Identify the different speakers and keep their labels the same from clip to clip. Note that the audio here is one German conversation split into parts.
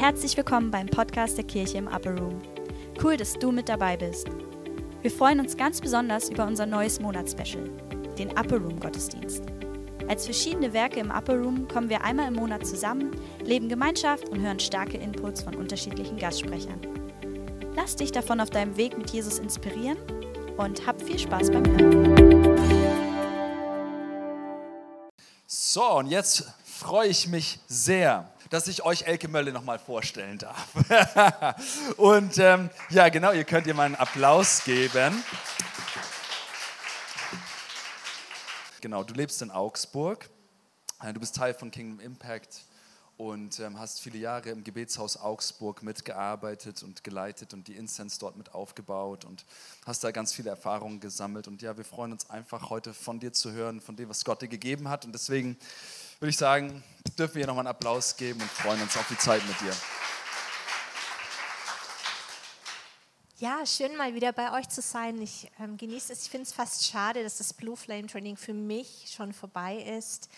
Speaker 1: Herzlich willkommen beim Podcast der Kirche im Upper Room. Cool, dass du mit dabei bist. Wir freuen uns ganz besonders über unser neues Monatsspecial, den Upper Room Gottesdienst. Als verschiedene Werke im Upper Room kommen wir einmal im Monat zusammen, leben Gemeinschaft und hören starke Inputs von unterschiedlichen Gastsprechern. Lass dich davon auf deinem Weg mit Jesus inspirieren und hab viel Spaß beim Hören.
Speaker 2: So, und jetzt freue ich mich sehr, dass ich euch Elke Mölle nochmal vorstellen darf. und ähm, ja, genau, ihr könnt ihr mal einen Applaus geben. Genau, du lebst in Augsburg. Äh, du bist Teil von Kingdom Impact und ähm, hast viele Jahre im Gebetshaus Augsburg mitgearbeitet und geleitet und die Incense dort mit aufgebaut und hast da ganz viele Erfahrungen gesammelt. Und ja, wir freuen uns einfach heute von dir zu hören, von dem, was Gott dir gegeben hat. Und deswegen würde ich sagen, dürfen wir nochmal einen Applaus geben und freuen uns auf die Zeit mit dir.
Speaker 3: Ja, schön mal wieder bei euch zu sein. Ich ähm, genieße es. Ich finde es fast schade, dass das Blue Flame Training für mich schon vorbei ist.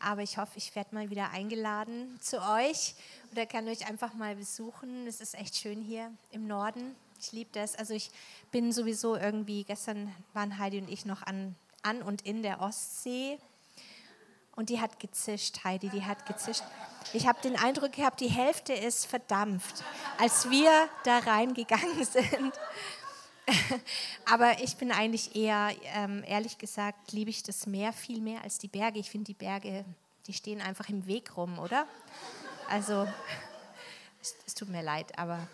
Speaker 3: Aber ich hoffe, ich werde mal wieder eingeladen zu euch oder kann euch einfach mal besuchen. Es ist echt schön hier im Norden. Ich liebe das. Also ich bin sowieso irgendwie, gestern waren Heidi und ich noch an, an und in der Ostsee und die hat gezischt, Heidi, die hat gezischt. Ich habe den Eindruck gehabt, die Hälfte ist verdampft, als wir da reingegangen sind. Aber ich bin eigentlich eher, ähm, ehrlich gesagt, liebe ich das Meer viel mehr als die Berge. Ich finde, die Berge, die stehen einfach im Weg rum, oder? Also, es, es tut mir leid, aber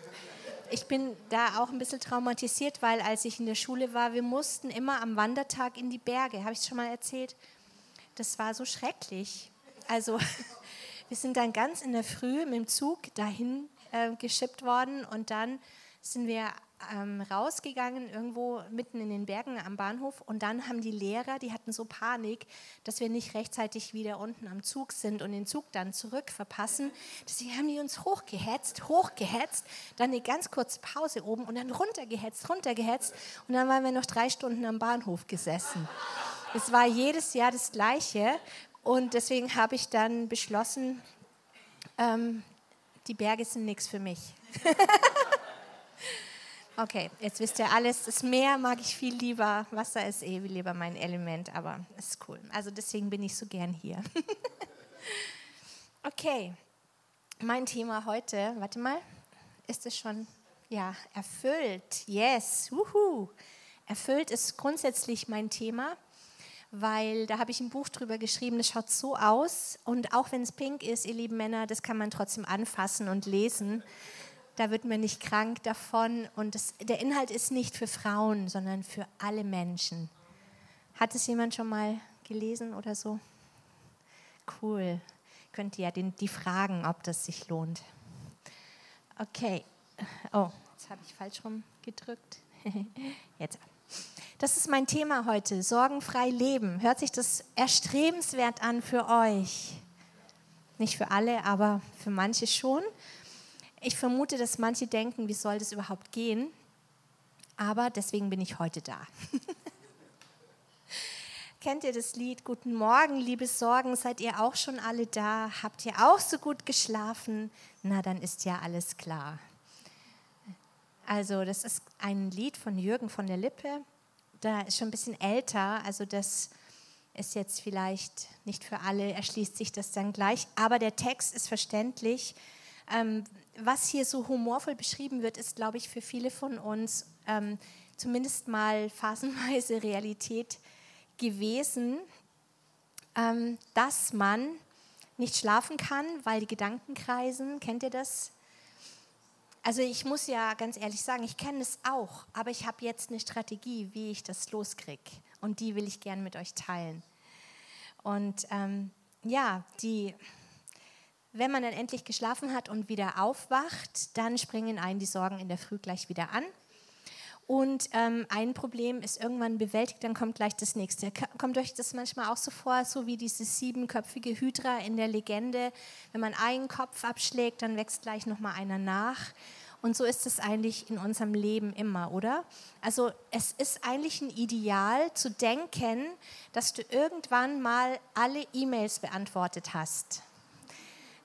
Speaker 3: ich bin da auch ein bisschen traumatisiert, weil als ich in der Schule war, wir mussten immer am Wandertag in die Berge. Habe ich es schon mal erzählt? Das war so schrecklich. Also wir sind dann ganz in der Früh mit dem Zug dahin äh, geschippt worden und dann sind wir ähm, rausgegangen, irgendwo mitten in den Bergen am Bahnhof. Und dann haben die Lehrer, die hatten so Panik, dass wir nicht rechtzeitig wieder unten am Zug sind und den Zug dann zurück verpassen. Deswegen haben die uns hochgehetzt, hochgehetzt, dann eine ganz kurze Pause oben und dann runtergehetzt, runtergehetzt. Und dann waren wir noch drei Stunden am Bahnhof gesessen. Es war jedes Jahr das Gleiche. Und deswegen habe ich dann beschlossen, ähm, die Berge sind nichts für mich. okay, jetzt wisst ihr alles. Das Meer mag ich viel lieber. Wasser ist eh lieber mein Element, aber es ist cool. Also deswegen bin ich so gern hier. okay, mein Thema heute, warte mal, ist es schon, ja, erfüllt. Yes, wuhu. Erfüllt ist grundsätzlich mein Thema weil da habe ich ein Buch drüber geschrieben, das schaut so aus und auch wenn es pink ist, ihr lieben Männer, das kann man trotzdem anfassen und lesen. Da wird man nicht krank davon und das, der Inhalt ist nicht für Frauen, sondern für alle Menschen. Hat es jemand schon mal gelesen oder so? Cool. Könnt ihr ja den, die fragen, ob das sich lohnt. Okay. Oh, jetzt habe ich falsch rum gedrückt. Jetzt. Das ist mein Thema heute, sorgenfrei leben. Hört sich das erstrebenswert an für euch? Nicht für alle, aber für manche schon. Ich vermute, dass manche denken, wie soll das überhaupt gehen? Aber deswegen bin ich heute da. Kennt ihr das Lied Guten Morgen, liebe Sorgen? Seid ihr auch schon alle da? Habt ihr auch so gut geschlafen? Na, dann ist ja alles klar. Also, das ist ein Lied von Jürgen von der Lippe da ist schon ein bisschen älter, also das ist jetzt vielleicht nicht für alle, erschließt sich das dann gleich, aber der Text ist verständlich. Ähm, was hier so humorvoll beschrieben wird, ist, glaube ich, für viele von uns ähm, zumindest mal phasenweise Realität gewesen, ähm, dass man nicht schlafen kann, weil die Gedanken kreisen. Kennt ihr das? Also ich muss ja ganz ehrlich sagen, ich kenne es auch, aber ich habe jetzt eine Strategie, wie ich das loskriege. Und die will ich gerne mit euch teilen. Und ähm, ja, die, wenn man dann endlich geschlafen hat und wieder aufwacht, dann springen einen die Sorgen in der Früh gleich wieder an. Und ähm, ein Problem ist irgendwann bewältigt, dann kommt gleich das nächste. Kommt euch das manchmal auch so vor, so wie diese siebenköpfige Hydra in der Legende? Wenn man einen Kopf abschlägt, dann wächst gleich nochmal einer nach. Und so ist es eigentlich in unserem Leben immer, oder? Also es ist eigentlich ein Ideal zu denken, dass du irgendwann mal alle E-Mails beantwortet hast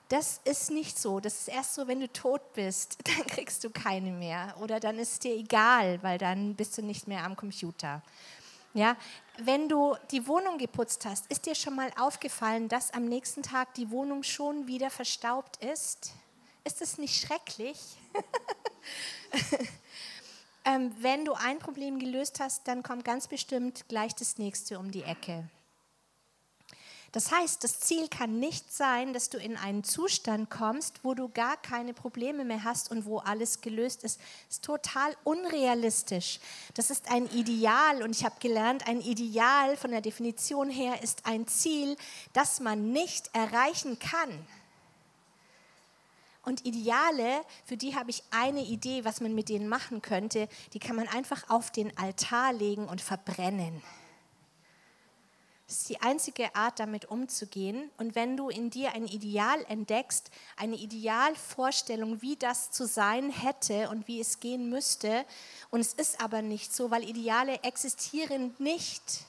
Speaker 3: Das ist nicht so. Das ist erst so, wenn du tot bist, dann kriegst du keine mehr. Oder dann ist es dir egal, weil dann bist du nicht mehr am Computer. Ja, wenn du die Wohnung geputzt hast, ist dir schon mal aufgefallen, dass am nächsten Tag die Wohnung schon wieder verstaubt ist? Ist es nicht schrecklich? ähm, wenn du ein Problem gelöst hast, dann kommt ganz bestimmt gleich das nächste um die Ecke. Das heißt, das Ziel kann nicht sein, dass du in einen Zustand kommst, wo du gar keine Probleme mehr hast und wo alles gelöst ist. Das ist total unrealistisch. Das ist ein Ideal und ich habe gelernt, ein Ideal von der Definition her ist ein Ziel, das man nicht erreichen kann. Und Ideale, für die habe ich eine Idee, was man mit denen machen könnte, die kann man einfach auf den Altar legen und verbrennen. Das ist die einzige Art, damit umzugehen. Und wenn du in dir ein Ideal entdeckst, eine Idealvorstellung, wie das zu sein hätte und wie es gehen müsste, und es ist aber nicht so, weil Ideale existieren nicht.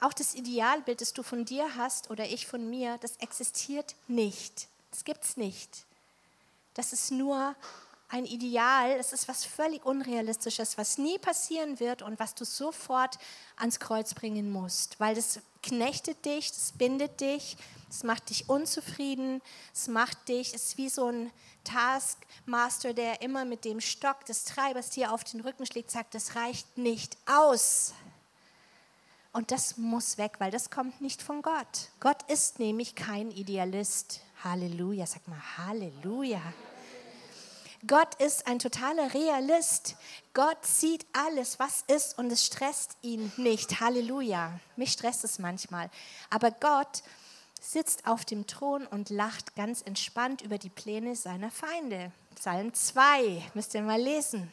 Speaker 3: Auch das Idealbild, das du von dir hast oder ich von mir, das existiert nicht. Das gibt es nicht. Das ist nur ein Ideal, es ist was völlig Unrealistisches, was nie passieren wird und was du sofort ans Kreuz bringen musst, weil das knechtet dich, das bindet dich, es macht dich unzufrieden, es macht dich, es ist wie so ein Taskmaster, der immer mit dem Stock des Treibers dir auf den Rücken schlägt, sagt, das reicht nicht aus. Und das muss weg, weil das kommt nicht von Gott. Gott ist nämlich kein Idealist. Halleluja, sag mal Halleluja. Gott ist ein totaler Realist. Gott sieht alles, was ist und es stresst ihn nicht. Halleluja. Mich stresst es manchmal. Aber Gott sitzt auf dem Thron und lacht ganz entspannt über die Pläne seiner Feinde. Psalm 2, müsst ihr mal lesen.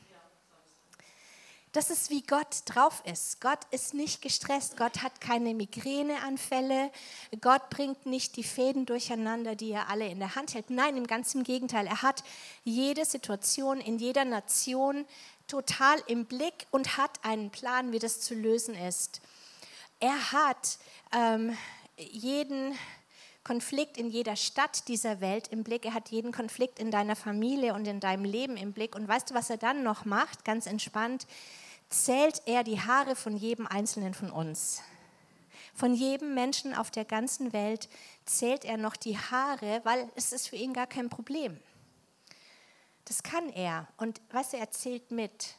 Speaker 3: Das ist, wie Gott drauf ist. Gott ist nicht gestresst. Gott hat keine Migräneanfälle. Gott bringt nicht die Fäden durcheinander, die er alle in der Hand hält. Nein, im ganzen Gegenteil. Er hat jede Situation in jeder Nation total im Blick und hat einen Plan, wie das zu lösen ist. Er hat ähm, jeden Konflikt in jeder Stadt dieser Welt im Blick. Er hat jeden Konflikt in deiner Familie und in deinem Leben im Blick. Und weißt du, was er dann noch macht? Ganz entspannt zählt er die Haare von jedem Einzelnen von uns. Von jedem Menschen auf der ganzen Welt zählt er noch die Haare, weil es ist für ihn gar kein Problem. Das kann er. Und du, er zählt mit.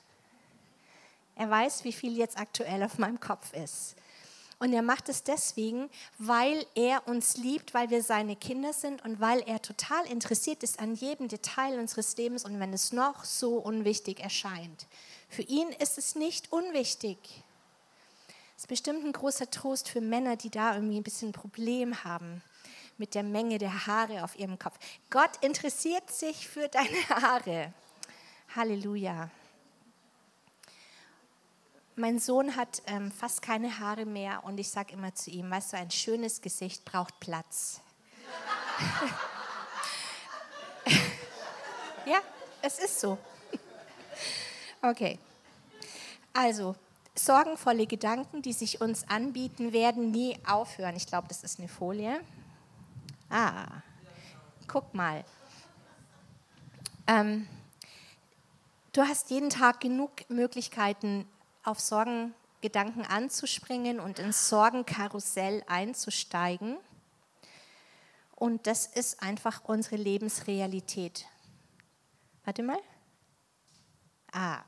Speaker 3: Er weiß, wie viel jetzt aktuell auf meinem Kopf ist. Und er macht es deswegen, weil er uns liebt, weil wir seine Kinder sind und weil er total interessiert ist an jedem Detail unseres Lebens und wenn es noch so unwichtig erscheint. Für ihn ist es nicht unwichtig. Das ist bestimmt ein großer Trost für Männer, die da irgendwie ein bisschen ein Problem haben mit der Menge der Haare auf ihrem Kopf. Gott interessiert sich für deine Haare. Halleluja. Mein Sohn hat ähm, fast keine Haare mehr und ich sage immer zu ihm, weißt du, ein schönes Gesicht braucht Platz. ja, es ist so. Okay. Also, sorgenvolle Gedanken, die sich uns anbieten, werden nie aufhören. Ich glaube, das ist eine Folie. Ah, guck mal. Ähm, du hast jeden Tag genug Möglichkeiten, auf Sorgengedanken anzuspringen und ins Sorgenkarussell einzusteigen. Und das ist einfach unsere Lebensrealität. Warte mal. Ah,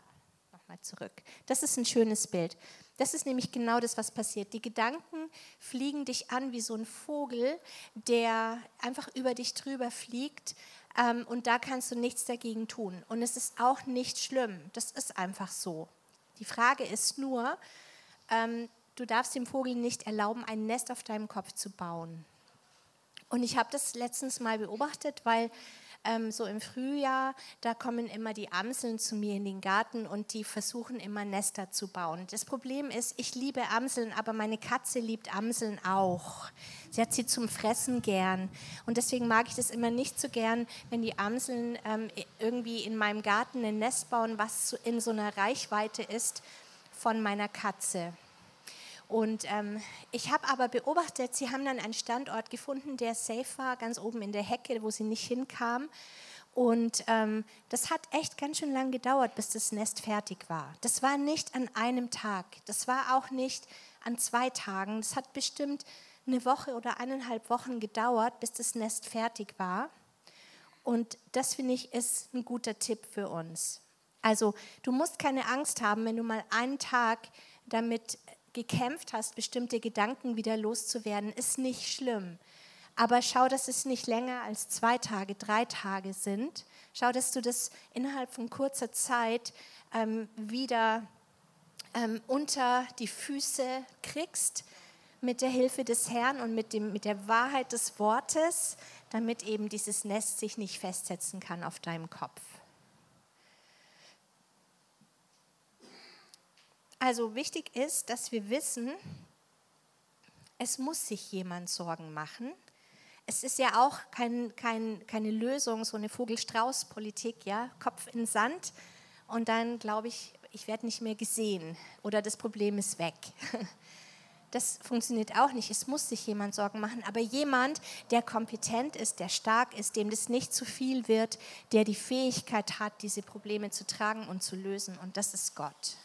Speaker 3: nochmal zurück. Das ist ein schönes Bild. Das ist nämlich genau das, was passiert. Die Gedanken fliegen dich an wie so ein Vogel, der einfach über dich drüber fliegt ähm, und da kannst du nichts dagegen tun. Und es ist auch nicht schlimm. Das ist einfach so. Die Frage ist nur, ähm, du darfst dem Vogel nicht erlauben, ein Nest auf deinem Kopf zu bauen. Und ich habe das letztens mal beobachtet, weil ähm, so im Frühjahr, da kommen immer die Amseln zu mir in den Garten und die versuchen immer Nester zu bauen. Das Problem ist, ich liebe Amseln, aber meine Katze liebt Amseln auch. Sie hat sie zum Fressen gern. Und deswegen mag ich das immer nicht so gern, wenn die Amseln ähm, irgendwie in meinem Garten ein Nest bauen, was in so einer Reichweite ist von meiner Katze. Und ähm, ich habe aber beobachtet, sie haben dann einen Standort gefunden, der safe war, ganz oben in der Hecke, wo sie nicht hinkam. Und ähm, das hat echt ganz schön lang gedauert, bis das Nest fertig war. Das war nicht an einem Tag, das war auch nicht an zwei Tagen. Das hat bestimmt eine Woche oder eineinhalb Wochen gedauert, bis das Nest fertig war. Und das finde ich ist ein guter Tipp für uns. Also du musst keine Angst haben, wenn du mal einen Tag damit gekämpft hast, bestimmte Gedanken wieder loszuwerden, ist nicht schlimm. Aber schau, dass es nicht länger als zwei Tage, drei Tage sind. Schau, dass du das innerhalb von kurzer Zeit ähm, wieder ähm, unter die Füße kriegst mit der Hilfe des Herrn und mit, dem, mit der Wahrheit des Wortes, damit eben dieses Nest sich nicht festsetzen kann auf deinem Kopf. Also wichtig ist, dass wir wissen, es muss sich jemand Sorgen machen. Es ist ja auch kein, kein, keine Lösung, so eine Vogel-Strauß-Politik, ja, Kopf in Sand und dann glaube ich, ich werde nicht mehr gesehen oder das Problem ist weg. Das funktioniert auch nicht. Es muss sich jemand Sorgen machen, aber jemand, der kompetent ist, der stark ist, dem das nicht zu viel wird, der die Fähigkeit hat, diese Probleme zu tragen und zu lösen und das ist Gott.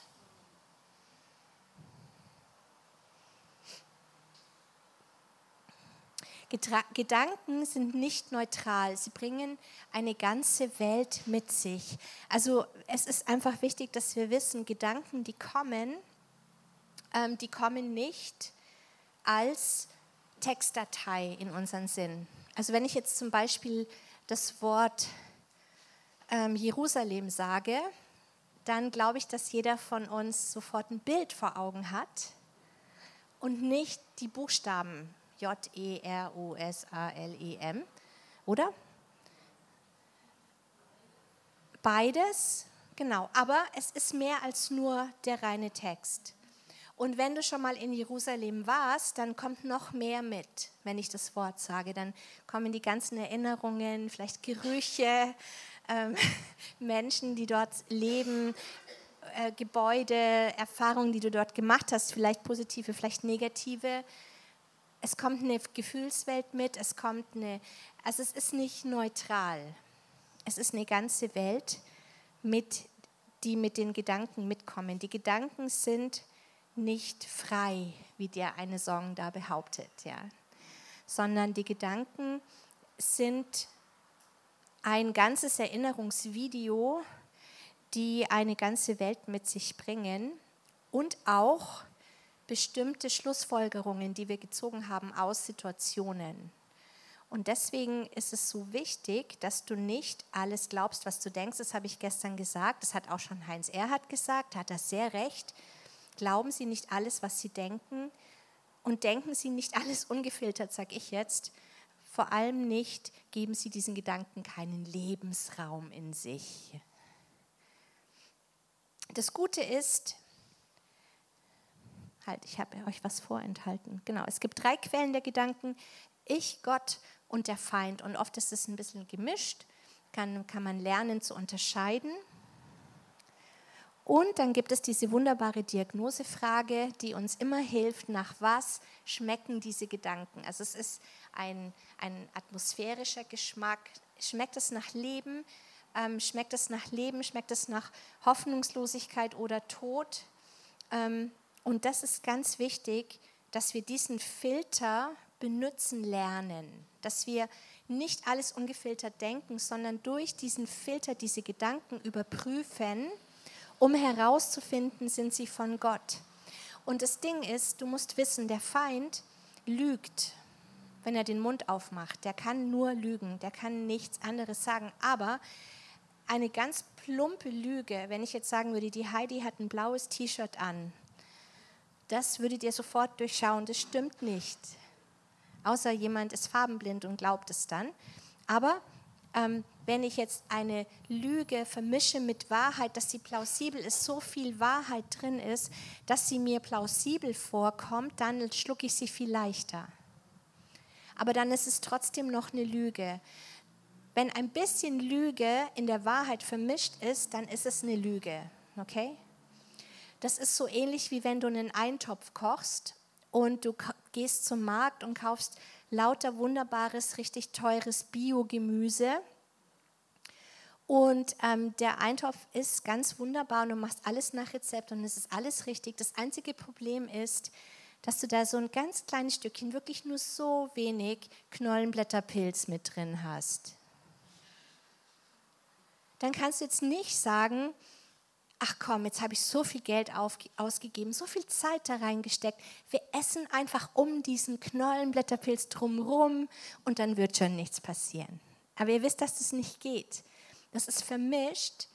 Speaker 3: Gedanken sind nicht neutral, sie bringen eine ganze Welt mit sich. Also es ist einfach wichtig, dass wir wissen, Gedanken, die kommen, ähm, die kommen nicht als Textdatei in unseren Sinn. Also wenn ich jetzt zum Beispiel das Wort ähm, Jerusalem sage, dann glaube ich, dass jeder von uns sofort ein Bild vor Augen hat und nicht die Buchstaben J-E-R-U-S-A-L-E-M, oder? Beides, genau, aber es ist mehr als nur der reine Text. Und wenn du schon mal in Jerusalem warst, dann kommt noch mehr mit, wenn ich das Wort sage. Dann kommen die ganzen Erinnerungen, vielleicht Gerüche, äh, Menschen, die dort leben, äh, Gebäude, Erfahrungen, die du dort gemacht hast, vielleicht positive, vielleicht negative es kommt eine Gefühlswelt mit, es kommt eine, also es ist nicht neutral. Es ist eine ganze Welt, mit, die mit den Gedanken mitkommen. Die Gedanken sind nicht frei, wie der eine Song da behauptet, ja. sondern die Gedanken sind ein ganzes Erinnerungsvideo, die eine ganze Welt mit sich bringen und auch bestimmte Schlussfolgerungen, die wir gezogen haben aus Situationen. Und deswegen ist es so wichtig, dass du nicht alles glaubst, was du denkst. Das habe ich gestern gesagt. Das hat auch schon Heinz Erhardt gesagt. Hat er sehr recht. Glauben Sie nicht alles, was Sie denken. Und denken Sie nicht alles ungefiltert, sage ich jetzt. Vor allem nicht, geben Sie diesen Gedanken keinen Lebensraum in sich. Das Gute ist, halt, ich habe euch was vorenthalten. Genau, es gibt drei Quellen der Gedanken, ich, Gott und der Feind. Und oft ist es ein bisschen gemischt, kann, kann man lernen zu unterscheiden. Und dann gibt es diese wunderbare Diagnosefrage, die uns immer hilft, nach was schmecken diese Gedanken. Also es ist ein, ein atmosphärischer Geschmack. Schmeckt es nach Leben? Ähm, schmeckt es nach Leben? Schmeckt es nach Hoffnungslosigkeit oder Tod? Ähm, und das ist ganz wichtig, dass wir diesen Filter benutzen lernen, dass wir nicht alles ungefiltert denken, sondern durch diesen Filter diese Gedanken überprüfen, um herauszufinden, sind sie von Gott. Und das Ding ist, du musst wissen, der Feind lügt, wenn er den Mund aufmacht. Der kann nur lügen, der kann nichts anderes sagen. Aber eine ganz plumpe Lüge, wenn ich jetzt sagen würde, die Heidi hat ein blaues T-Shirt an das würdet ihr sofort durchschauen. Das stimmt nicht. Außer jemand ist farbenblind und glaubt es dann. Aber ähm, wenn ich jetzt eine Lüge vermische mit Wahrheit, dass sie plausibel ist, so viel Wahrheit drin ist, dass sie mir plausibel vorkommt, dann schlucke ich sie viel leichter. Aber dann ist es trotzdem noch eine Lüge. Wenn ein bisschen Lüge in der Wahrheit vermischt ist, dann ist es eine Lüge. Okay? Das ist so ähnlich wie wenn du einen Eintopf kochst und du gehst zum Markt und kaufst lauter wunderbares, richtig teures Biogemüse. Und ähm, der Eintopf ist ganz wunderbar und du machst alles nach Rezept und es ist alles richtig. Das einzige Problem ist, dass du da so ein ganz kleines Stückchen, wirklich nur so wenig Knollenblätterpilz mit drin hast. Dann kannst du jetzt nicht sagen, ach komm, jetzt habe ich so viel Geld auf, ausgegeben, so viel Zeit da reingesteckt. Wir essen einfach um diesen Knollenblätterpilz drumherum und dann wird schon nichts passieren. Aber ihr wisst, dass das nicht geht. Das ist vermischt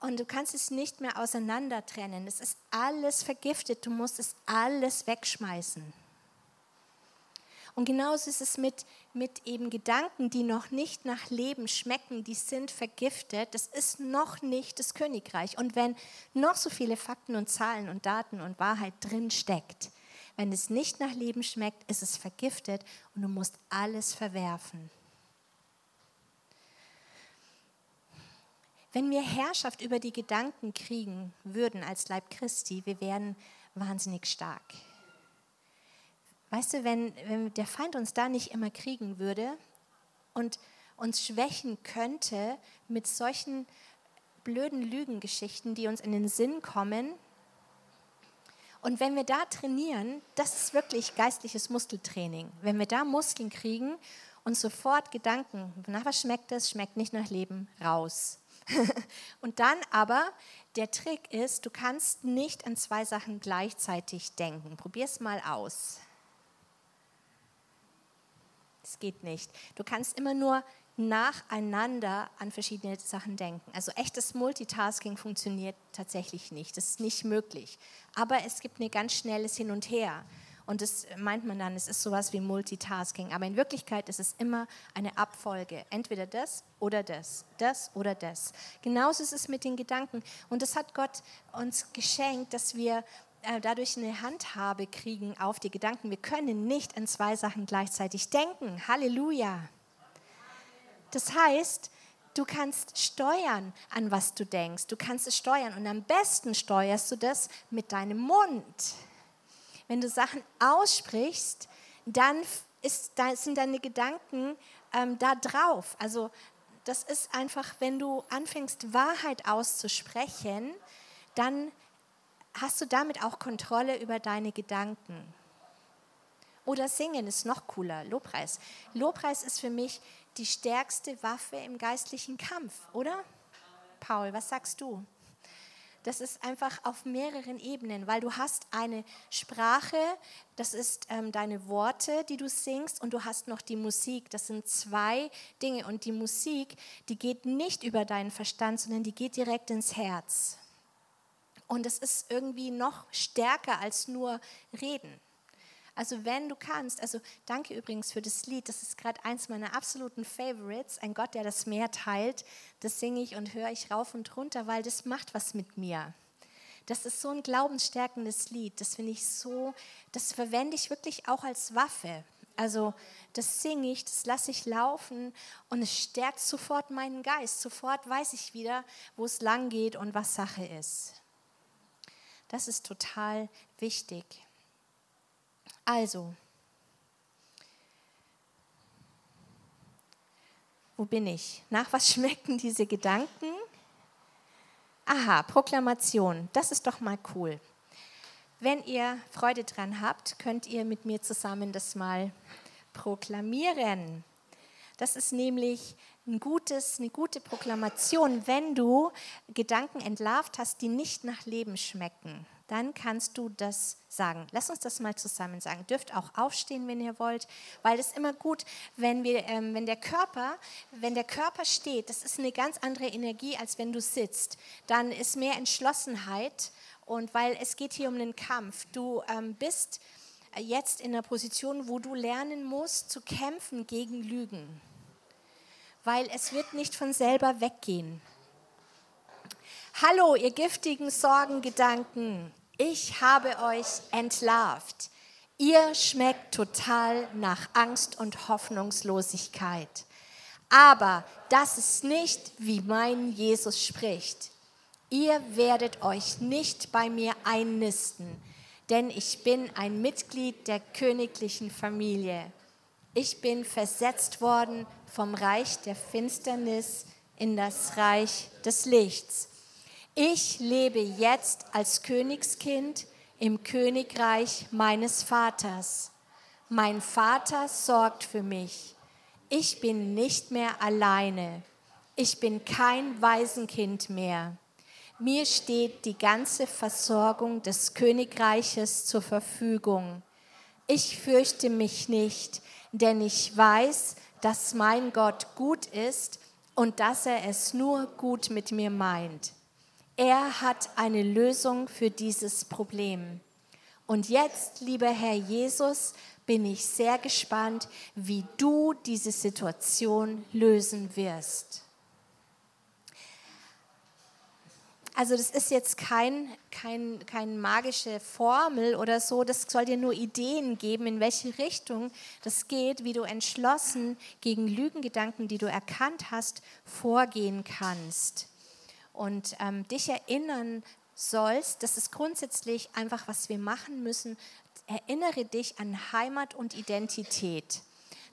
Speaker 3: und du kannst es nicht mehr auseinander trennen. Es ist alles vergiftet. Du musst es alles wegschmeißen. Und genauso ist es mit, mit eben Gedanken, die noch nicht nach Leben schmecken, die sind vergiftet. Das ist noch nicht das Königreich. Und wenn noch so viele Fakten und Zahlen und Daten und Wahrheit drin steckt, wenn es nicht nach Leben schmeckt, ist es vergiftet und du musst alles verwerfen. Wenn wir Herrschaft über die Gedanken kriegen würden als Leib Christi, wir wären wahnsinnig stark. Weißt du, wenn, wenn der Feind uns da nicht immer kriegen würde und uns schwächen könnte mit solchen blöden Lügengeschichten, die uns in den Sinn kommen. Und wenn wir da trainieren, das ist wirklich geistliches Muskeltraining. Wenn wir da Muskeln kriegen und sofort Gedanken, nach was schmeckt es, schmeckt nicht nach Leben, raus. und dann aber, der Trick ist, du kannst nicht an zwei Sachen gleichzeitig denken. Probier es mal aus. Geht nicht. Du kannst immer nur nacheinander an verschiedene Sachen denken. Also echtes Multitasking funktioniert tatsächlich nicht. Das ist nicht möglich. Aber es gibt ein ganz schnelles Hin und Her. Und das meint man dann, es ist sowas wie Multitasking. Aber in Wirklichkeit ist es immer eine Abfolge. Entweder das oder das, das oder das. Genauso ist es mit den Gedanken. Und das hat Gott uns geschenkt, dass wir äh, dadurch eine Handhabe kriegen auf die Gedanken. Wir können nicht an zwei Sachen gleichzeitig denken. Halleluja. Das heißt, du kannst steuern, an was du denkst. Du kannst es steuern und am besten steuerst du das mit deinem Mund. Wenn du Sachen aussprichst, dann ist, sind deine Gedanken ähm, da drauf. Also das ist einfach, wenn du anfängst, Wahrheit auszusprechen, dann hast du damit auch Kontrolle über deine Gedanken. Oder singen ist noch cooler, Lobpreis. Lobpreis ist für mich die stärkste Waffe im geistlichen Kampf, oder? Paul, was sagst du? Das ist einfach auf mehreren Ebenen, weil du hast eine Sprache, das ist ähm, deine Worte, die du singst, und du hast noch die Musik. Das sind zwei Dinge. Und die Musik, die geht nicht über deinen Verstand, sondern die geht direkt ins Herz. Und es ist irgendwie noch stärker als nur reden. Also wenn du kannst, also danke übrigens für das Lied, das ist gerade eins meiner absoluten Favorites, ein Gott, der das Meer teilt, das singe ich und höre ich rauf und runter, weil das macht was mit mir. Das ist so ein glaubensstärkendes Lied, das finde ich so, das verwende ich wirklich auch als Waffe. Also das singe ich, das lasse ich laufen und es stärkt sofort meinen Geist. Sofort weiß ich wieder, wo es lang geht und was Sache ist. Das ist total wichtig. Also, wo bin ich? Nach was schmecken diese Gedanken? Aha, Proklamation. Das ist doch mal cool. Wenn ihr Freude dran habt, könnt ihr mit mir zusammen das mal proklamieren. Das ist nämlich ein gutes, eine gute Proklamation, wenn du Gedanken entlarvt hast, die nicht nach Leben schmecken. Dann kannst du das sagen. Lass uns das mal zusammen sagen. Dürft auch aufstehen, wenn ihr wollt, weil es immer gut, wenn wir, ähm, wenn der Körper, wenn der Körper steht, das ist eine ganz andere Energie, als wenn du sitzt. Dann ist mehr Entschlossenheit und weil es geht hier um den Kampf. Du ähm, bist jetzt in einer Position, wo du lernen musst zu kämpfen gegen Lügen weil es wird nicht von selber weggehen. Hallo, ihr giftigen Sorgengedanken, ich habe euch entlarvt. Ihr schmeckt total nach Angst und Hoffnungslosigkeit. Aber das ist nicht, wie mein Jesus spricht. ihr werdet euch nicht bei mir einnisten, denn ich bin ein Mitglied der königlichen Familie. Ich bin versetzt worden vom Reich der Finsternis in das Reich des Lichts. Ich lebe jetzt als Königskind im Königreich meines Vaters. Mein Vater sorgt für mich. Ich bin nicht mehr alleine. Ich bin kein Waisenkind mehr. Mir steht die ganze Versorgung des Königreiches zur Verfügung. Ich fürchte mich nicht, denn ich weiß, dass mein Gott gut ist und dass er es nur gut mit mir meint. Er hat eine Lösung für dieses Problem. Und jetzt, lieber Herr Jesus, bin ich sehr gespannt, wie du diese Situation lösen wirst. Also das ist jetzt kein, kein, keine magische Formel oder so, das soll dir nur Ideen geben, in welche Richtung das geht, wie du entschlossen gegen Lügengedanken, die du erkannt hast, vorgehen kannst. Und ähm, dich erinnern sollst, das ist grundsätzlich einfach, was wir machen müssen, erinnere dich an Heimat und Identität.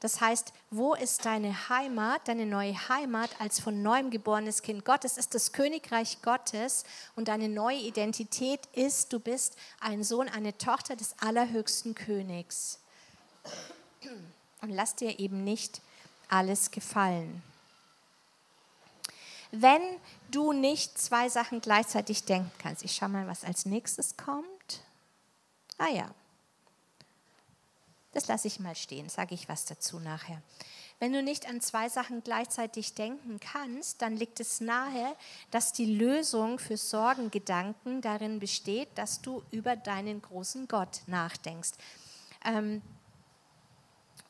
Speaker 3: Das heißt, wo ist deine Heimat, deine neue Heimat als von neuem geborenes Kind Gottes? Ist das Königreich Gottes und deine neue Identität ist, du bist ein Sohn, eine Tochter des allerhöchsten Königs. Und lass dir eben nicht alles gefallen. Wenn du nicht zwei Sachen gleichzeitig denken kannst, ich schau mal, was als nächstes kommt. Ah ja, das lasse ich mal stehen, sage ich was dazu nachher. Wenn du nicht an zwei Sachen gleichzeitig denken kannst, dann liegt es nahe, dass die Lösung für Sorgengedanken darin besteht, dass du über deinen großen Gott nachdenkst. Ähm,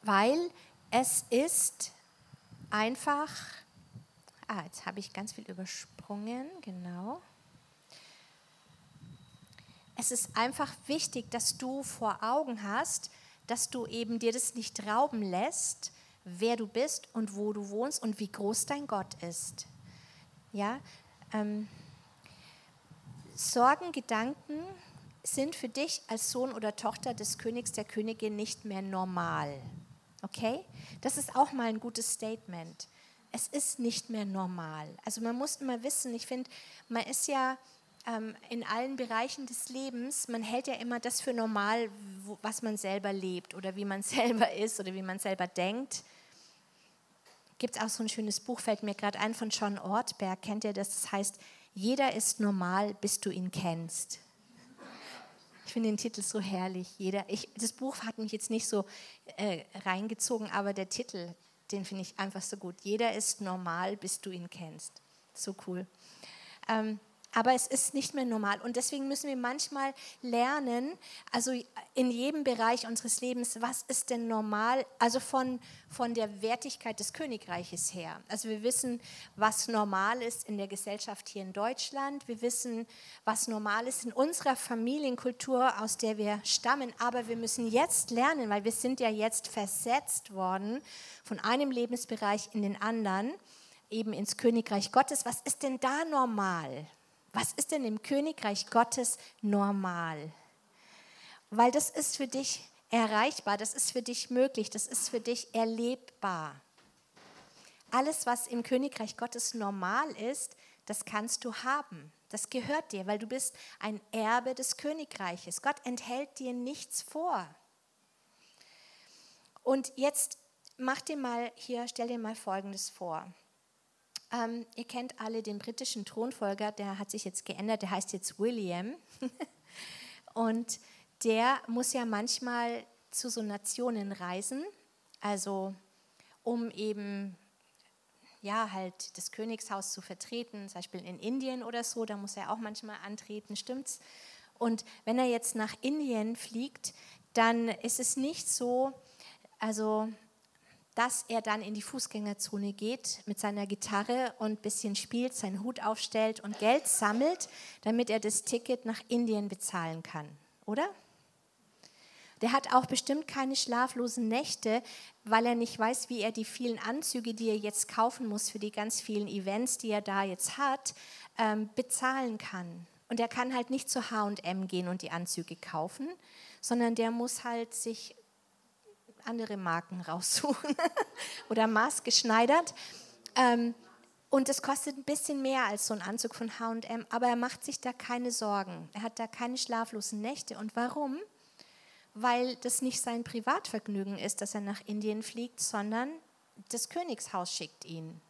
Speaker 3: weil es ist einfach, ah, jetzt habe ich ganz viel übersprungen, genau. Es ist einfach wichtig, dass du vor Augen hast, dass du eben dir das nicht rauben lässt, wer du bist und wo du wohnst und wie groß dein Gott ist. Ja, ähm, Sorgen, Gedanken sind für dich als Sohn oder Tochter des Königs, der Königin nicht mehr normal. Okay? Das ist auch mal ein gutes Statement. Es ist nicht mehr normal. Also man muss immer wissen, ich finde, man ist ja in allen Bereichen des Lebens, man hält ja immer das für normal, was man selber lebt oder wie man selber ist oder wie man selber denkt. Gibt es auch so ein schönes Buch, fällt mir gerade ein, von John Ortberg. Kennt ihr das? Das heißt, jeder ist normal, bis du ihn kennst. Ich finde den Titel so herrlich. Jeder, ich, das Buch hat mich jetzt nicht so äh, reingezogen, aber der Titel, den finde ich einfach so gut. Jeder ist normal, bis du ihn kennst. So cool. Ähm, aber es ist nicht mehr normal. Und deswegen müssen wir manchmal lernen, also in jedem Bereich unseres Lebens, was ist denn normal, also von, von der Wertigkeit des Königreiches her. Also wir wissen, was normal ist in der Gesellschaft hier in Deutschland. Wir wissen, was normal ist in unserer Familienkultur, aus der wir stammen. Aber wir müssen jetzt lernen, weil wir sind ja jetzt versetzt worden von einem Lebensbereich in den anderen, eben ins Königreich Gottes. Was ist denn da normal? Was ist denn im Königreich Gottes normal? Weil das ist für dich erreichbar, das ist für dich möglich, das ist für dich erlebbar. Alles, was im Königreich Gottes normal ist, das kannst du haben. Das gehört dir, weil du bist ein Erbe des Königreiches. Gott enthält dir nichts vor. Und jetzt mach dir mal hier, stell dir mal Folgendes vor. Ähm, ihr kennt alle den britischen Thronfolger, der hat sich jetzt geändert, der heißt jetzt William. und der muss ja manchmal zu so Nationen reisen, also um eben ja halt das Königshaus zu vertreten, zum Beispiel in Indien oder so, da muss er auch manchmal antreten, stimmt's? Und wenn er jetzt nach Indien fliegt, dann ist es nicht so, also dass er dann in die Fußgängerzone geht mit seiner Gitarre und ein bisschen spielt, seinen Hut aufstellt und Geld sammelt, damit er das Ticket nach Indien bezahlen kann, oder? Der hat auch bestimmt keine schlaflosen Nächte, weil er nicht weiß, wie er die vielen Anzüge, die er jetzt kaufen muss für die ganz vielen Events, die er da jetzt hat, ähm, bezahlen kann. Und er kann halt nicht zu HM gehen und die Anzüge kaufen, sondern der muss halt sich andere Marken raussuchen oder maßgeschneidert. Ähm, und es kostet ein bisschen mehr als so ein Anzug von HM, aber er macht sich da keine Sorgen. Er hat da keine schlaflosen Nächte. Und warum? Weil das nicht sein Privatvergnügen ist, dass er nach Indien fliegt, sondern das Königshaus schickt ihn.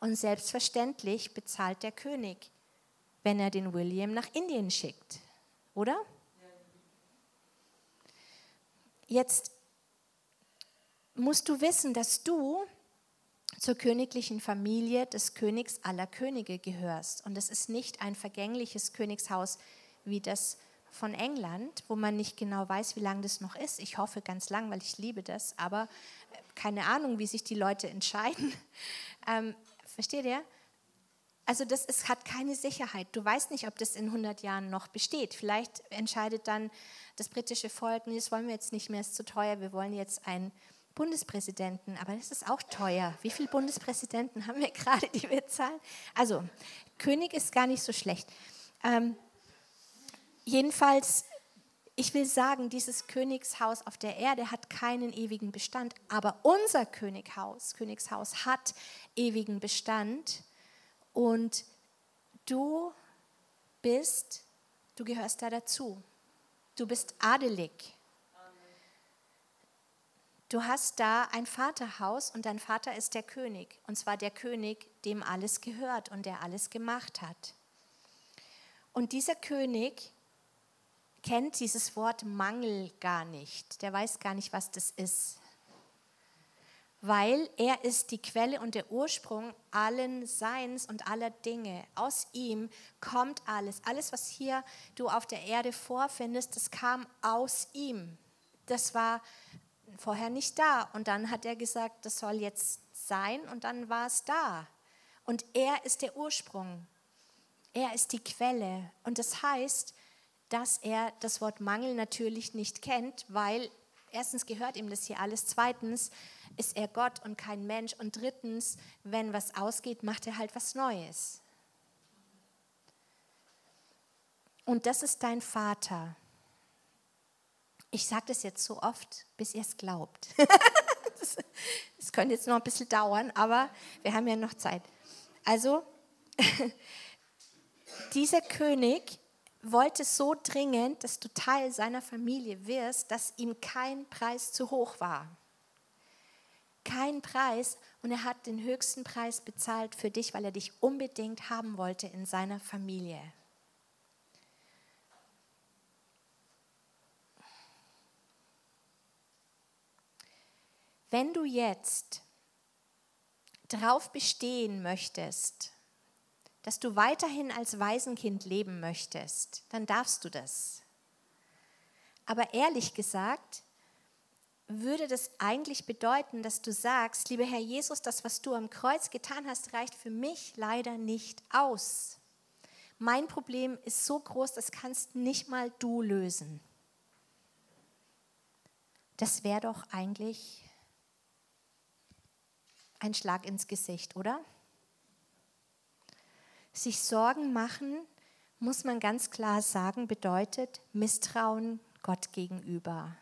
Speaker 3: Und selbstverständlich bezahlt der König, wenn er den William nach Indien schickt. Oder? Jetzt musst du wissen, dass du zur königlichen Familie des Königs aller Könige gehörst. Und es ist nicht ein vergängliches Königshaus wie das von England, wo man nicht genau weiß, wie lange das noch ist. Ich hoffe ganz lang, weil ich liebe das, aber äh, keine Ahnung, wie sich die Leute entscheiden. Ähm, versteht ihr? Also das ist, hat keine Sicherheit. Du weißt nicht, ob das in 100 Jahren noch besteht. Vielleicht entscheidet dann das britische Volk, nee, das wollen wir jetzt nicht mehr, ist zu teuer, wir wollen jetzt ein Bundespräsidenten, aber das ist auch teuer. Wie viele Bundespräsidenten haben wir gerade, die wir zahlen? Also, König ist gar nicht so schlecht. Ähm, jedenfalls, ich will sagen, dieses Königshaus auf der Erde hat keinen ewigen Bestand, aber unser Könighaus, Königshaus hat ewigen Bestand und du bist, du gehörst da dazu. Du bist adelig. Du hast da ein Vaterhaus und dein Vater ist der König. Und zwar der König, dem alles gehört und der alles gemacht hat. Und dieser König kennt dieses Wort Mangel gar nicht. Der weiß gar nicht, was das ist. Weil er ist die Quelle und der Ursprung allen Seins und aller Dinge. Aus ihm kommt alles. Alles, was hier du auf der Erde vorfindest, das kam aus ihm. Das war vorher nicht da. Und dann hat er gesagt, das soll jetzt sein und dann war es da. Und er ist der Ursprung. Er ist die Quelle. Und das heißt, dass er das Wort Mangel natürlich nicht kennt, weil erstens gehört ihm das hier alles, zweitens ist er Gott und kein Mensch und drittens, wenn was ausgeht, macht er halt was Neues. Und das ist dein Vater. Ich sage das jetzt so oft, bis ihr es glaubt. Es könnte jetzt noch ein bisschen dauern, aber wir haben ja noch Zeit. Also, dieser König wollte so dringend, dass du Teil seiner Familie wirst, dass ihm kein Preis zu hoch war. Kein Preis und er hat den höchsten Preis bezahlt für dich, weil er dich unbedingt haben wollte in seiner Familie. Wenn du jetzt darauf bestehen möchtest, dass du weiterhin als Waisenkind leben möchtest, dann darfst du das. Aber ehrlich gesagt, würde das eigentlich bedeuten, dass du sagst, lieber Herr Jesus, das, was du am Kreuz getan hast, reicht für mich leider nicht aus. Mein Problem ist so groß, das kannst nicht mal du lösen. Das wäre doch eigentlich ein Schlag ins Gesicht, oder? Sich Sorgen machen, muss man ganz klar sagen, bedeutet Misstrauen Gott gegenüber.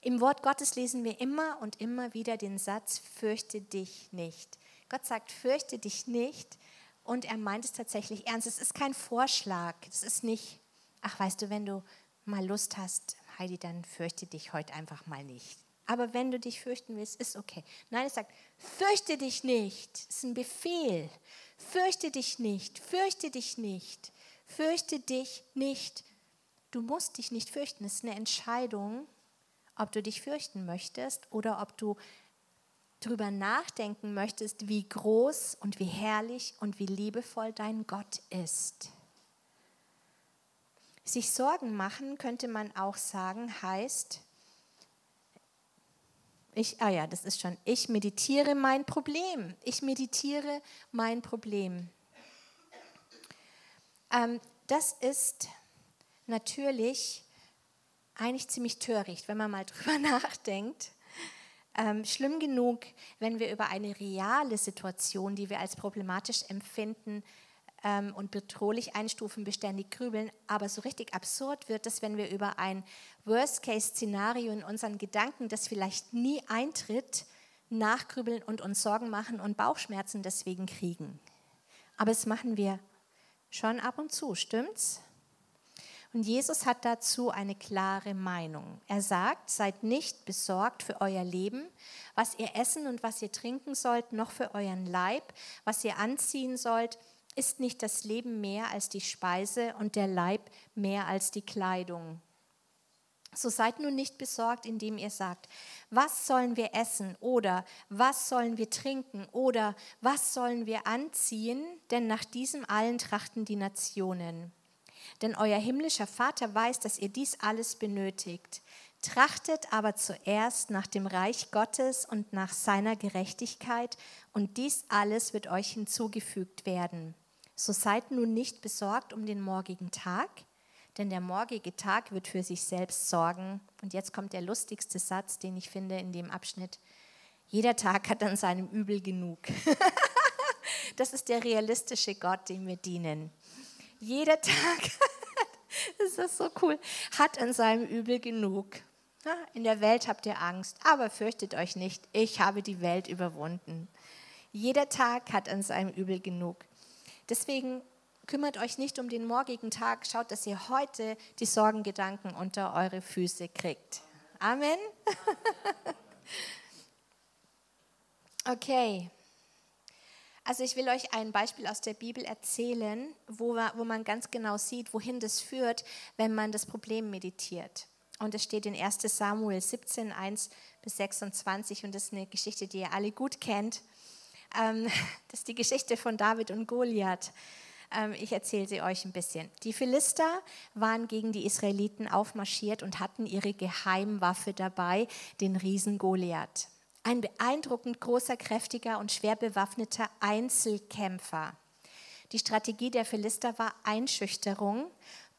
Speaker 3: Im Wort Gottes lesen wir immer und immer wieder den Satz, fürchte dich nicht. Gott sagt, fürchte dich nicht und er meint es tatsächlich ernst. Es ist kein Vorschlag, es ist nicht, ach weißt du, wenn du mal Lust hast, Heidi, dann fürchte dich heute einfach mal nicht. Aber wenn du dich fürchten willst, ist okay. Nein, es sagt, fürchte dich nicht. Es ist ein Befehl. Fürchte dich nicht, fürchte dich nicht, fürchte dich nicht. Du musst dich nicht fürchten. Es ist eine Entscheidung, ob du dich fürchten möchtest oder ob du darüber nachdenken möchtest, wie groß und wie herrlich und wie liebevoll dein Gott ist. Sich Sorgen machen, könnte man auch sagen, heißt, ich, ah ja, das ist schon, ich meditiere mein Problem. Ich meditiere mein Problem. Ähm, das ist natürlich eigentlich ziemlich töricht, wenn man mal drüber nachdenkt. Ähm, schlimm genug, wenn wir über eine reale Situation, die wir als problematisch empfinden ähm, und bedrohlich einstufen, beständig grübeln. Aber so richtig absurd wird es, wenn wir über ein Worst-Case-Szenario in unseren Gedanken, das vielleicht nie eintritt, nachgrübeln und uns Sorgen machen und Bauchschmerzen deswegen kriegen. Aber das machen wir schon ab und zu, stimmt's? Und Jesus hat dazu eine klare Meinung. Er sagt, seid nicht besorgt für euer Leben, was ihr essen und was ihr trinken sollt, noch für euren Leib, was ihr anziehen sollt. Ist nicht das Leben mehr als die Speise und der Leib mehr als die Kleidung? So seid nun nicht besorgt, indem ihr sagt, was sollen wir essen oder was sollen wir trinken oder was sollen wir anziehen, denn nach diesem allen trachten die Nationen. Denn euer himmlischer Vater weiß, dass ihr dies alles benötigt. Trachtet aber zuerst nach dem Reich Gottes und nach seiner Gerechtigkeit, und dies alles wird euch hinzugefügt werden. So seid nun nicht besorgt um den morgigen Tag, denn der morgige Tag wird für sich selbst sorgen. Und jetzt kommt der lustigste Satz, den ich finde in dem Abschnitt. Jeder Tag hat an seinem Übel genug. das ist der realistische Gott, dem wir dienen. Jeder Tag, das ist so cool, hat an seinem Übel genug. In der Welt habt ihr Angst, aber fürchtet euch nicht, ich habe die Welt überwunden. Jeder Tag hat an seinem Übel genug. Deswegen kümmert euch nicht um den morgigen Tag, schaut, dass ihr heute die Sorgengedanken unter eure Füße kriegt. Amen. okay. Also ich will euch ein Beispiel aus der Bibel erzählen, wo, wo man ganz genau sieht, wohin das führt, wenn man das Problem meditiert. Und es steht in 1 Samuel 17, 1 bis 26 und das ist eine Geschichte, die ihr alle gut kennt. Ähm, das ist die Geschichte von David und Goliath. Ähm, ich erzähle sie euch ein bisschen. Die Philister waren gegen die Israeliten aufmarschiert und hatten ihre Geheimwaffe dabei, den Riesen Goliath. Ein beeindruckend großer, kräftiger und schwer bewaffneter Einzelkämpfer. Die Strategie der Philister war Einschüchterung.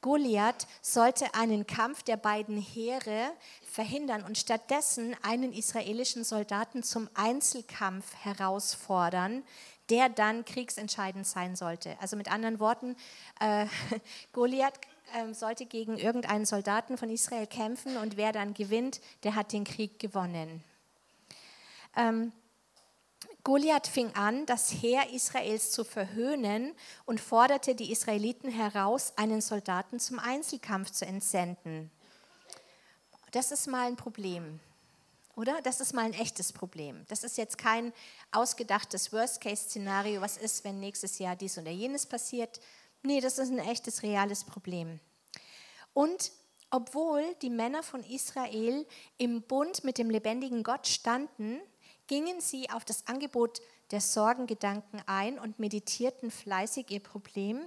Speaker 3: Goliath sollte einen Kampf der beiden Heere verhindern und stattdessen einen israelischen Soldaten zum Einzelkampf herausfordern, der dann kriegsentscheidend sein sollte. Also mit anderen Worten, äh, Goliath äh, sollte gegen irgendeinen Soldaten von Israel kämpfen und wer dann gewinnt, der hat den Krieg gewonnen. Ähm, Goliath fing an, das Heer Israels zu verhöhnen und forderte die Israeliten heraus, einen Soldaten zum Einzelkampf zu entsenden. Das ist mal ein Problem. Oder? Das ist mal ein echtes Problem. Das ist jetzt kein ausgedachtes Worst-Case-Szenario, was ist, wenn nächstes Jahr dies oder jenes passiert. Nee, das ist ein echtes, reales Problem. Und obwohl die Männer von Israel im Bund mit dem lebendigen Gott standen, gingen sie auf das Angebot der Sorgengedanken ein und meditierten fleißig ihr Problem.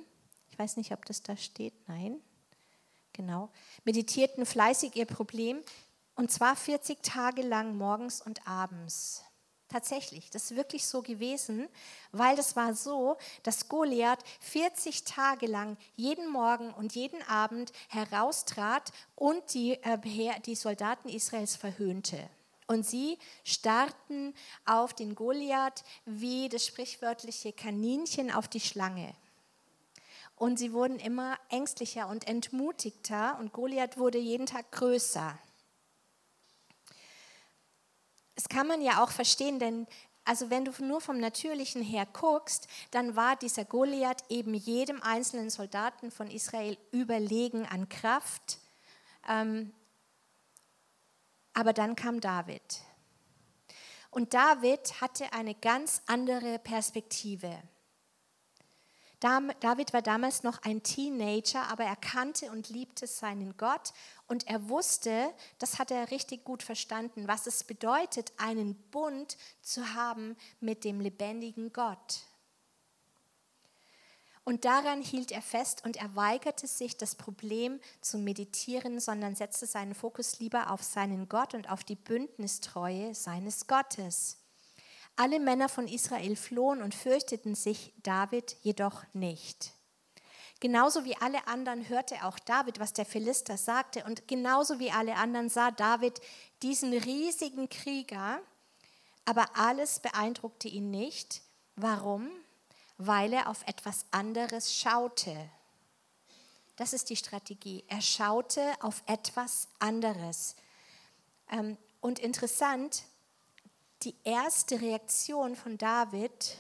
Speaker 3: Ich weiß nicht, ob das da steht. Nein. Genau. Meditierten fleißig ihr Problem, und zwar 40 Tage lang morgens und abends. Tatsächlich, das ist wirklich so gewesen, weil das war so, dass Goliath 40 Tage lang jeden Morgen und jeden Abend heraustrat und die, äh, die Soldaten Israels verhöhnte. Und sie starrten auf den Goliath wie das sprichwörtliche Kaninchen auf die Schlange. Und sie wurden immer ängstlicher und entmutigter und Goliath wurde jeden Tag größer das kann man ja auch verstehen, denn also wenn du nur vom Natürlichen her guckst, dann war dieser Goliath eben jedem einzelnen Soldaten von Israel überlegen an Kraft. Ähm, aber dann kam David. Und David hatte eine ganz andere Perspektive. David war damals noch ein Teenager, aber er kannte und liebte seinen Gott und er wusste, das hat er richtig gut verstanden, was es bedeutet, einen Bund zu haben mit dem lebendigen Gott. Und daran hielt er fest und er weigerte sich, das Problem zu meditieren, sondern setzte seinen Fokus lieber auf seinen Gott und auf die Bündnistreue seines Gottes. Alle Männer von Israel flohen und fürchteten sich, David jedoch nicht. Genauso wie alle anderen hörte auch David, was der Philister sagte. Und genauso wie alle anderen sah David diesen riesigen Krieger. Aber alles beeindruckte ihn nicht. Warum? Weil er auf etwas anderes schaute. Das ist die Strategie. Er schaute auf etwas anderes. Ähm, und interessant, die erste Reaktion von David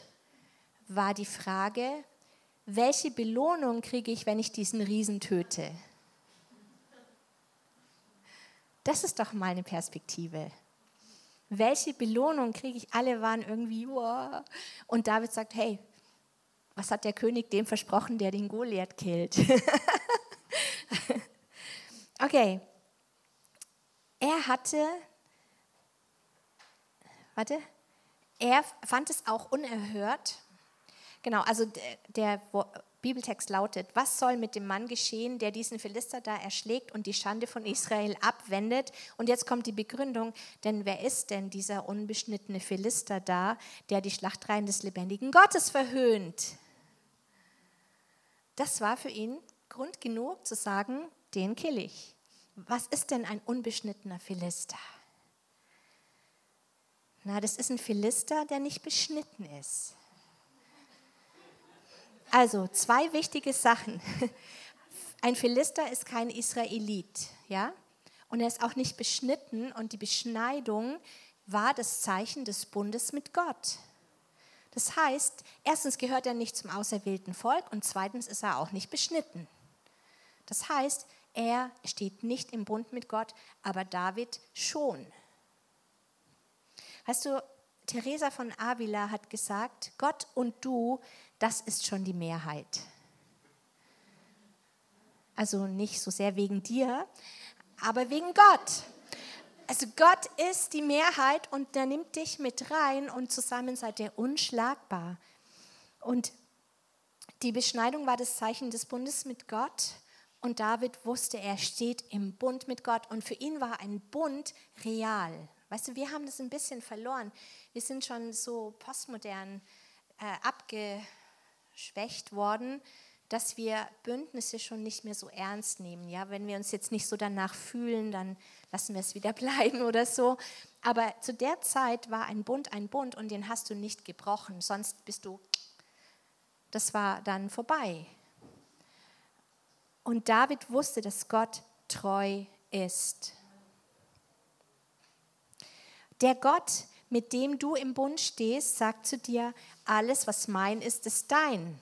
Speaker 3: war die Frage, welche Belohnung kriege ich, wenn ich diesen Riesen töte? Das ist doch mal eine Perspektive. Welche Belohnung kriege ich? Alle waren irgendwie, wow. und David sagt, hey, was hat der König dem versprochen, der den Goliath killt? okay, er hatte, warte, er fand es auch unerhört, Genau, also der, Bibeltext lautet, was soll mit dem Mann geschehen, der diesen Philister da erschlägt und die Schande von Israel abwendet? Und jetzt kommt die Begründung, denn wer ist denn dieser unbeschnittene Philister da, der die Schlachtreihen des lebendigen Gottes verhöhnt? Das war für ihn Grund genug zu sagen, den kill ich. Was ist denn ein unbeschnittener Philister? Na, das ist ein Philister, der nicht beschnitten ist. Also zwei wichtige Sachen. Ein Philister ist kein Israelit, ja? Und er ist auch nicht beschnitten und die Beschneidung war das Zeichen des Bundes mit Gott. Das heißt, erstens gehört er nicht zum auserwählten Volk und zweitens ist er auch nicht beschnitten. Das heißt, er steht nicht im Bund mit Gott, aber David schon. Weißt du, Teresa von Avila hat gesagt, Gott und du das ist schon die Mehrheit. Also nicht so sehr wegen dir, aber wegen Gott. Also Gott ist die Mehrheit und der nimmt dich mit rein und zusammen seid ihr unschlagbar. Und die Beschneidung war das Zeichen des Bundes mit Gott. Und David wusste, er steht im Bund mit Gott. Und für ihn war ein Bund real. Weißt du, wir haben das ein bisschen verloren. Wir sind schon so postmodern äh, abge, geschwächt worden, dass wir Bündnisse schon nicht mehr so ernst nehmen. Ja, wenn wir uns jetzt nicht so danach fühlen, dann lassen wir es wieder bleiben oder so. Aber zu der Zeit war ein Bund ein Bund und den hast du nicht gebrochen, sonst bist du, das war dann vorbei. Und David wusste, dass Gott treu ist. Der Gott, mit dem du im Bund stehst, sagt zu dir, alles, was mein ist, ist dein.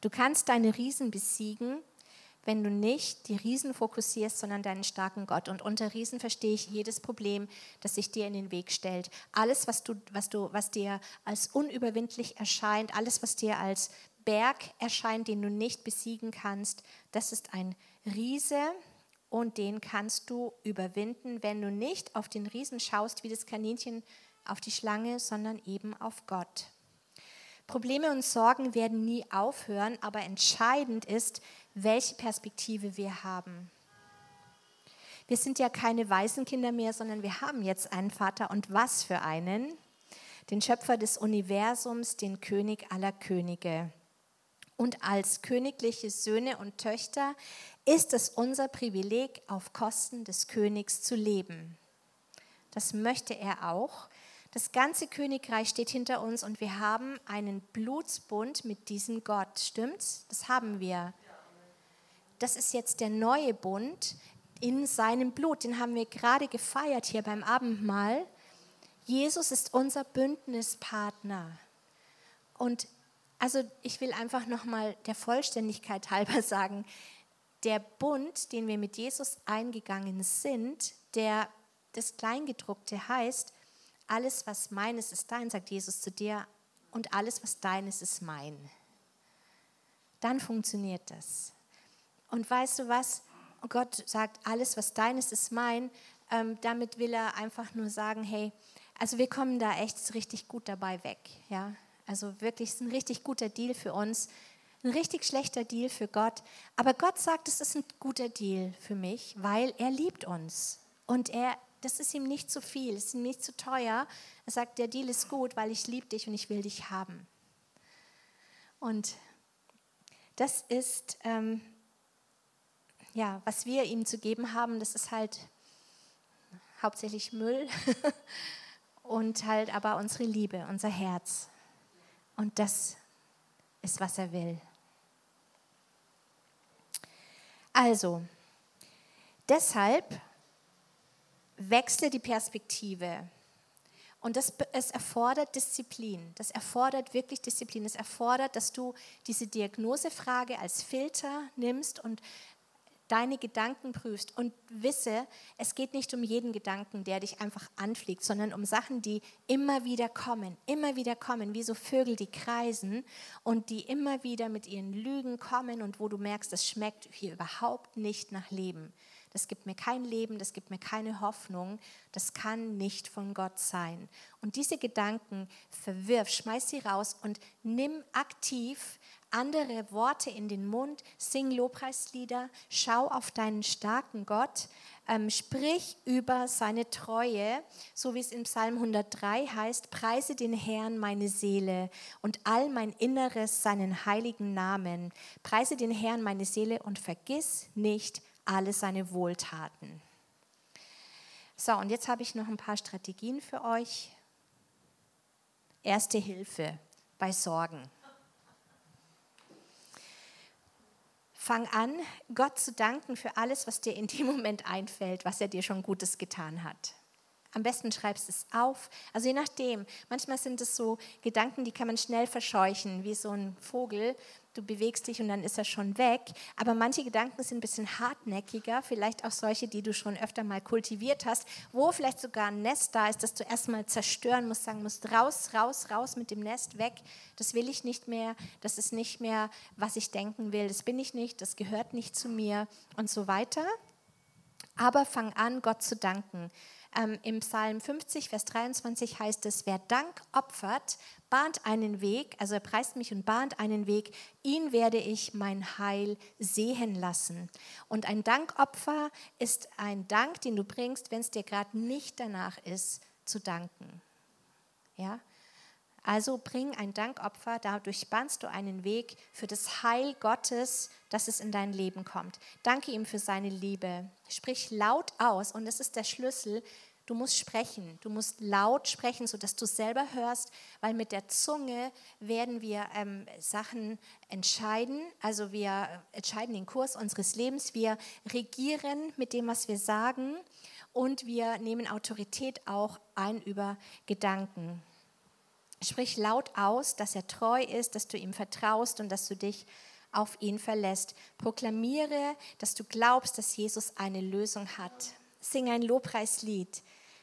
Speaker 3: Du kannst deine Riesen besiegen, wenn du nicht die Riesen fokussierst, sondern deinen starken Gott. Und unter Riesen verstehe ich jedes Problem, das sich dir in den Weg stellt. Alles, was, du, was, du, was dir als unüberwindlich erscheint, alles, was dir als Berg erscheint, den du nicht besiegen kannst, das ist ein Riese, und den kannst du überwinden, wenn du nicht auf den Riesen schaust, wie das Kaninchen auf die Schlange, sondern eben auf Gott. Probleme und Sorgen werden nie aufhören, aber entscheidend ist, welche Perspektive wir haben. Wir sind ja keine Waisenkinder mehr, sondern wir haben jetzt einen Vater und was für einen? Den Schöpfer des Universums, den König aller Könige. Und als königliche Söhne und Töchter ist es unser Privileg, auf Kosten des Königs zu leben. Das möchte er auch. Das ganze Königreich steht hinter uns und wir haben einen Blutsbund mit diesem Gott. Stimmt's? Das haben wir. Das ist jetzt der neue Bund in seinem Blut. Den haben wir gerade gefeiert hier beim Abendmahl. Jesus ist unser Bündnispartner. Und also ich will einfach noch mal der Vollständigkeit halber sagen, der Bund, den wir mit Jesus eingegangen sind, der das Kleingedruckte heißt, alles, was meines ist dein, sagt Jesus zu dir, und alles, was deines ist mein. Dann funktioniert das. Und weißt du was? Gott sagt, alles, was deines ist mein. Ähm, damit will er einfach nur sagen, hey, also wir kommen da echt richtig gut dabei weg. Ja? Also wirklich, ist ein richtig guter Deal für uns. Ein richtig schlechter Deal für Gott. Aber Gott sagt, es ist ein guter Deal für mich, weil er liebt uns. Und er, das ist ihm nicht zu viel, es ist ihm nicht zu teuer. Er sagt, der Deal ist gut, weil ich liebe dich und ich will dich haben. Und das ist, ähm, ja, was wir ihm zu geben haben, das ist halt hauptsächlich Müll und halt aber unsere Liebe, unser Herz. Und das ist, was er will. Also, deshalb wechsle die Perspektive. Und das, es erfordert Disziplin. Das erfordert wirklich Disziplin. Es erfordert, dass du diese Diagnosefrage als Filter nimmst und deine Gedanken prüfst und wisse, es geht nicht um jeden Gedanken, der dich einfach anfliegt, sondern um Sachen, die immer wieder kommen, immer wieder kommen, wie so Vögel, die kreisen und die immer wieder mit ihren Lügen kommen und wo du merkst, das schmeckt hier überhaupt nicht nach Leben. Das gibt mir kein Leben, das gibt mir keine Hoffnung, das kann nicht von Gott sein. Und diese Gedanken verwirf, schmeiß sie raus und nimm aktiv andere Worte in den Mund, sing Lobpreislieder, schau auf deinen starken Gott, ähm, sprich über seine Treue, so wie es in Psalm 103 heißt, preise den Herrn meine Seele und all mein Inneres seinen heiligen Namen. Preise den Herrn meine Seele und vergiss nicht alle seine Wohltaten. So, und jetzt habe ich noch ein paar Strategien für euch. Erste Hilfe bei Sorgen. Fang an, Gott zu danken für alles, was dir in dem Moment einfällt, was er dir schon Gutes getan hat. Am besten schreibst es auf. Also je nachdem. Manchmal sind es so Gedanken, die kann man schnell verscheuchen, wie so ein Vogel, du bewegst dich und dann ist er schon weg. Aber manche Gedanken sind ein bisschen hartnäckiger, vielleicht auch solche, die du schon öfter mal kultiviert hast, wo vielleicht sogar ein Nest da ist, das du erstmal zerstören musst, sagen musst, raus, raus, raus mit dem Nest, weg. Das will ich nicht mehr, das ist nicht mehr, was ich denken will, das bin ich nicht, das gehört nicht zu mir und so weiter. Aber fang an, Gott zu danken. Ähm, Im Psalm 50, Vers 23 heißt es, wer Dank opfert, bahnt einen Weg, also er preist mich und bahnt einen Weg, ihn werde ich mein Heil sehen lassen. Und ein Dankopfer ist ein Dank, den du bringst, wenn es dir gerade nicht danach ist, zu danken. Ja? Also bring ein Dankopfer, dadurch bahnst du einen Weg für das Heil Gottes, dass es in dein Leben kommt. Danke ihm für seine Liebe. Sprich laut aus und das ist der Schlüssel. Du musst sprechen, du musst laut sprechen, sodass du selber hörst, weil mit der Zunge werden wir ähm, Sachen entscheiden. Also wir entscheiden den Kurs unseres Lebens, wir regieren mit dem, was wir sagen und wir nehmen Autorität auch ein über Gedanken. Sprich laut aus, dass er treu ist, dass du ihm vertraust und dass du dich auf ihn verlässt. Proklamiere, dass du glaubst, dass Jesus eine Lösung hat. Sing ein Lobpreislied.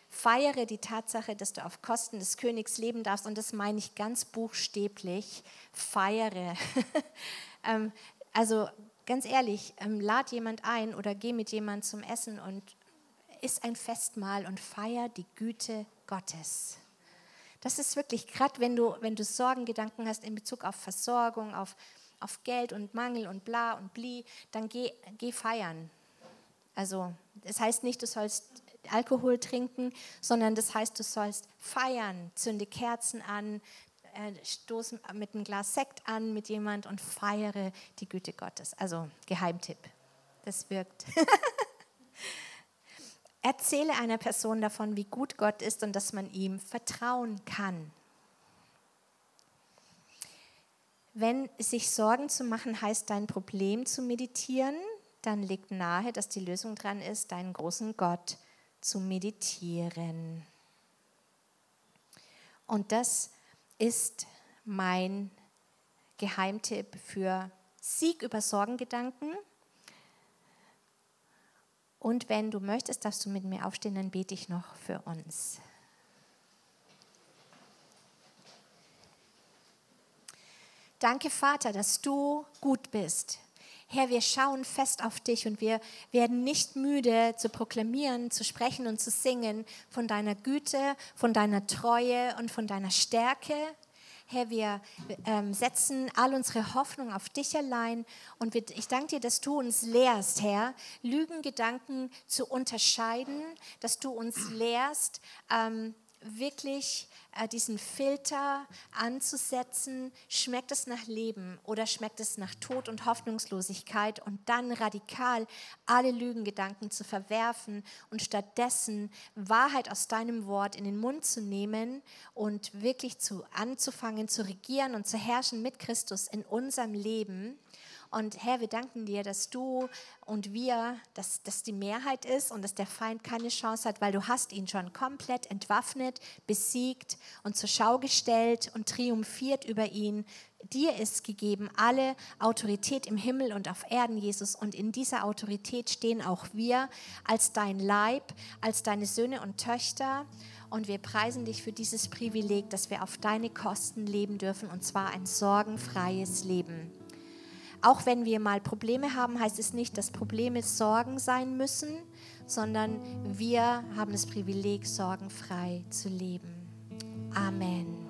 Speaker 3: Feiere die Tatsache, dass du auf Kosten des Königs leben darfst. Und das meine ich ganz buchstäblich. Feiere. Ähm, also ganz ehrlich, ähm, lad jemand ein oder geh mit jemand zum Essen und isst ein Festmahl und feier die Güte Gottes. Das ist wirklich, gerade wenn du, wenn du Sorgengedanken hast in Bezug auf Versorgung, auf, auf Geld und Mangel und bla und bli, dann geh, geh feiern. Also, das heißt nicht, du sollst Alkohol trinken, sondern das heißt, du sollst feiern, zünde Kerzen an, äh, stoß mit einem Glas Sekt an mit jemand und feiere die Güte Gottes. Also Geheimtipp. Das wirkt. Erzähle einer Person davon, wie gut Gott ist und dass man ihm vertrauen kann. Wenn sich Sorgen zu machen heißt, dein Problem zu meditieren, dann liegt nahe, dass die Lösung dran ist, deinen großen Gott zu meditieren. Und das ist mein Geheimtipp für Sieg über Sorgengedanken und wenn du möchtest, darfst du mit mir aufstehen, dann bete ich noch für uns. Danke, Vater, dass du gut bist. Herr, wir schauen fest auf dich und wir werden nicht müde zu proklamieren, zu sprechen und zu singen von deiner Güte, von deiner Treue und von deiner Stärke. Herr, wir ähm, setzen all unsere Hoffnung auf dich allein und wir, ich danke dir, dass du uns lehrst, Herr, Lügengedanken zu unterscheiden, dass du uns lehrst, ähm, wirklich äh, diesen Filter anzusetzen, schmeckt es nach Leben oder schmeckt es nach Tod und Hoffnungslosigkeit und dann radikal alle Lügengedanken zu verwerfen und stattdessen Wahrheit aus deinem Wort in den Mund zu nehmen und wirklich zu anzufangen zu regieren und zu herrschen mit Christus in unserem Leben und Herr, wir danken dir, dass du und wir, dass das die Mehrheit ist und dass der Feind keine Chance hat, weil du hast ihn schon komplett entwaffnet, besiegt und zur Schau gestellt und triumphiert über ihn. Dir ist gegeben alle Autorität im Himmel und auf Erden, Jesus. Und in dieser Autorität stehen auch wir als dein Leib, als deine Söhne und Töchter. Und wir preisen dich für dieses Privileg, dass wir auf deine Kosten leben dürfen, und zwar ein sorgenfreies Leben. Auch wenn wir mal Probleme haben, heißt es nicht, dass Probleme Sorgen sein müssen, sondern wir haben das Privileg, sorgenfrei zu leben. Amen.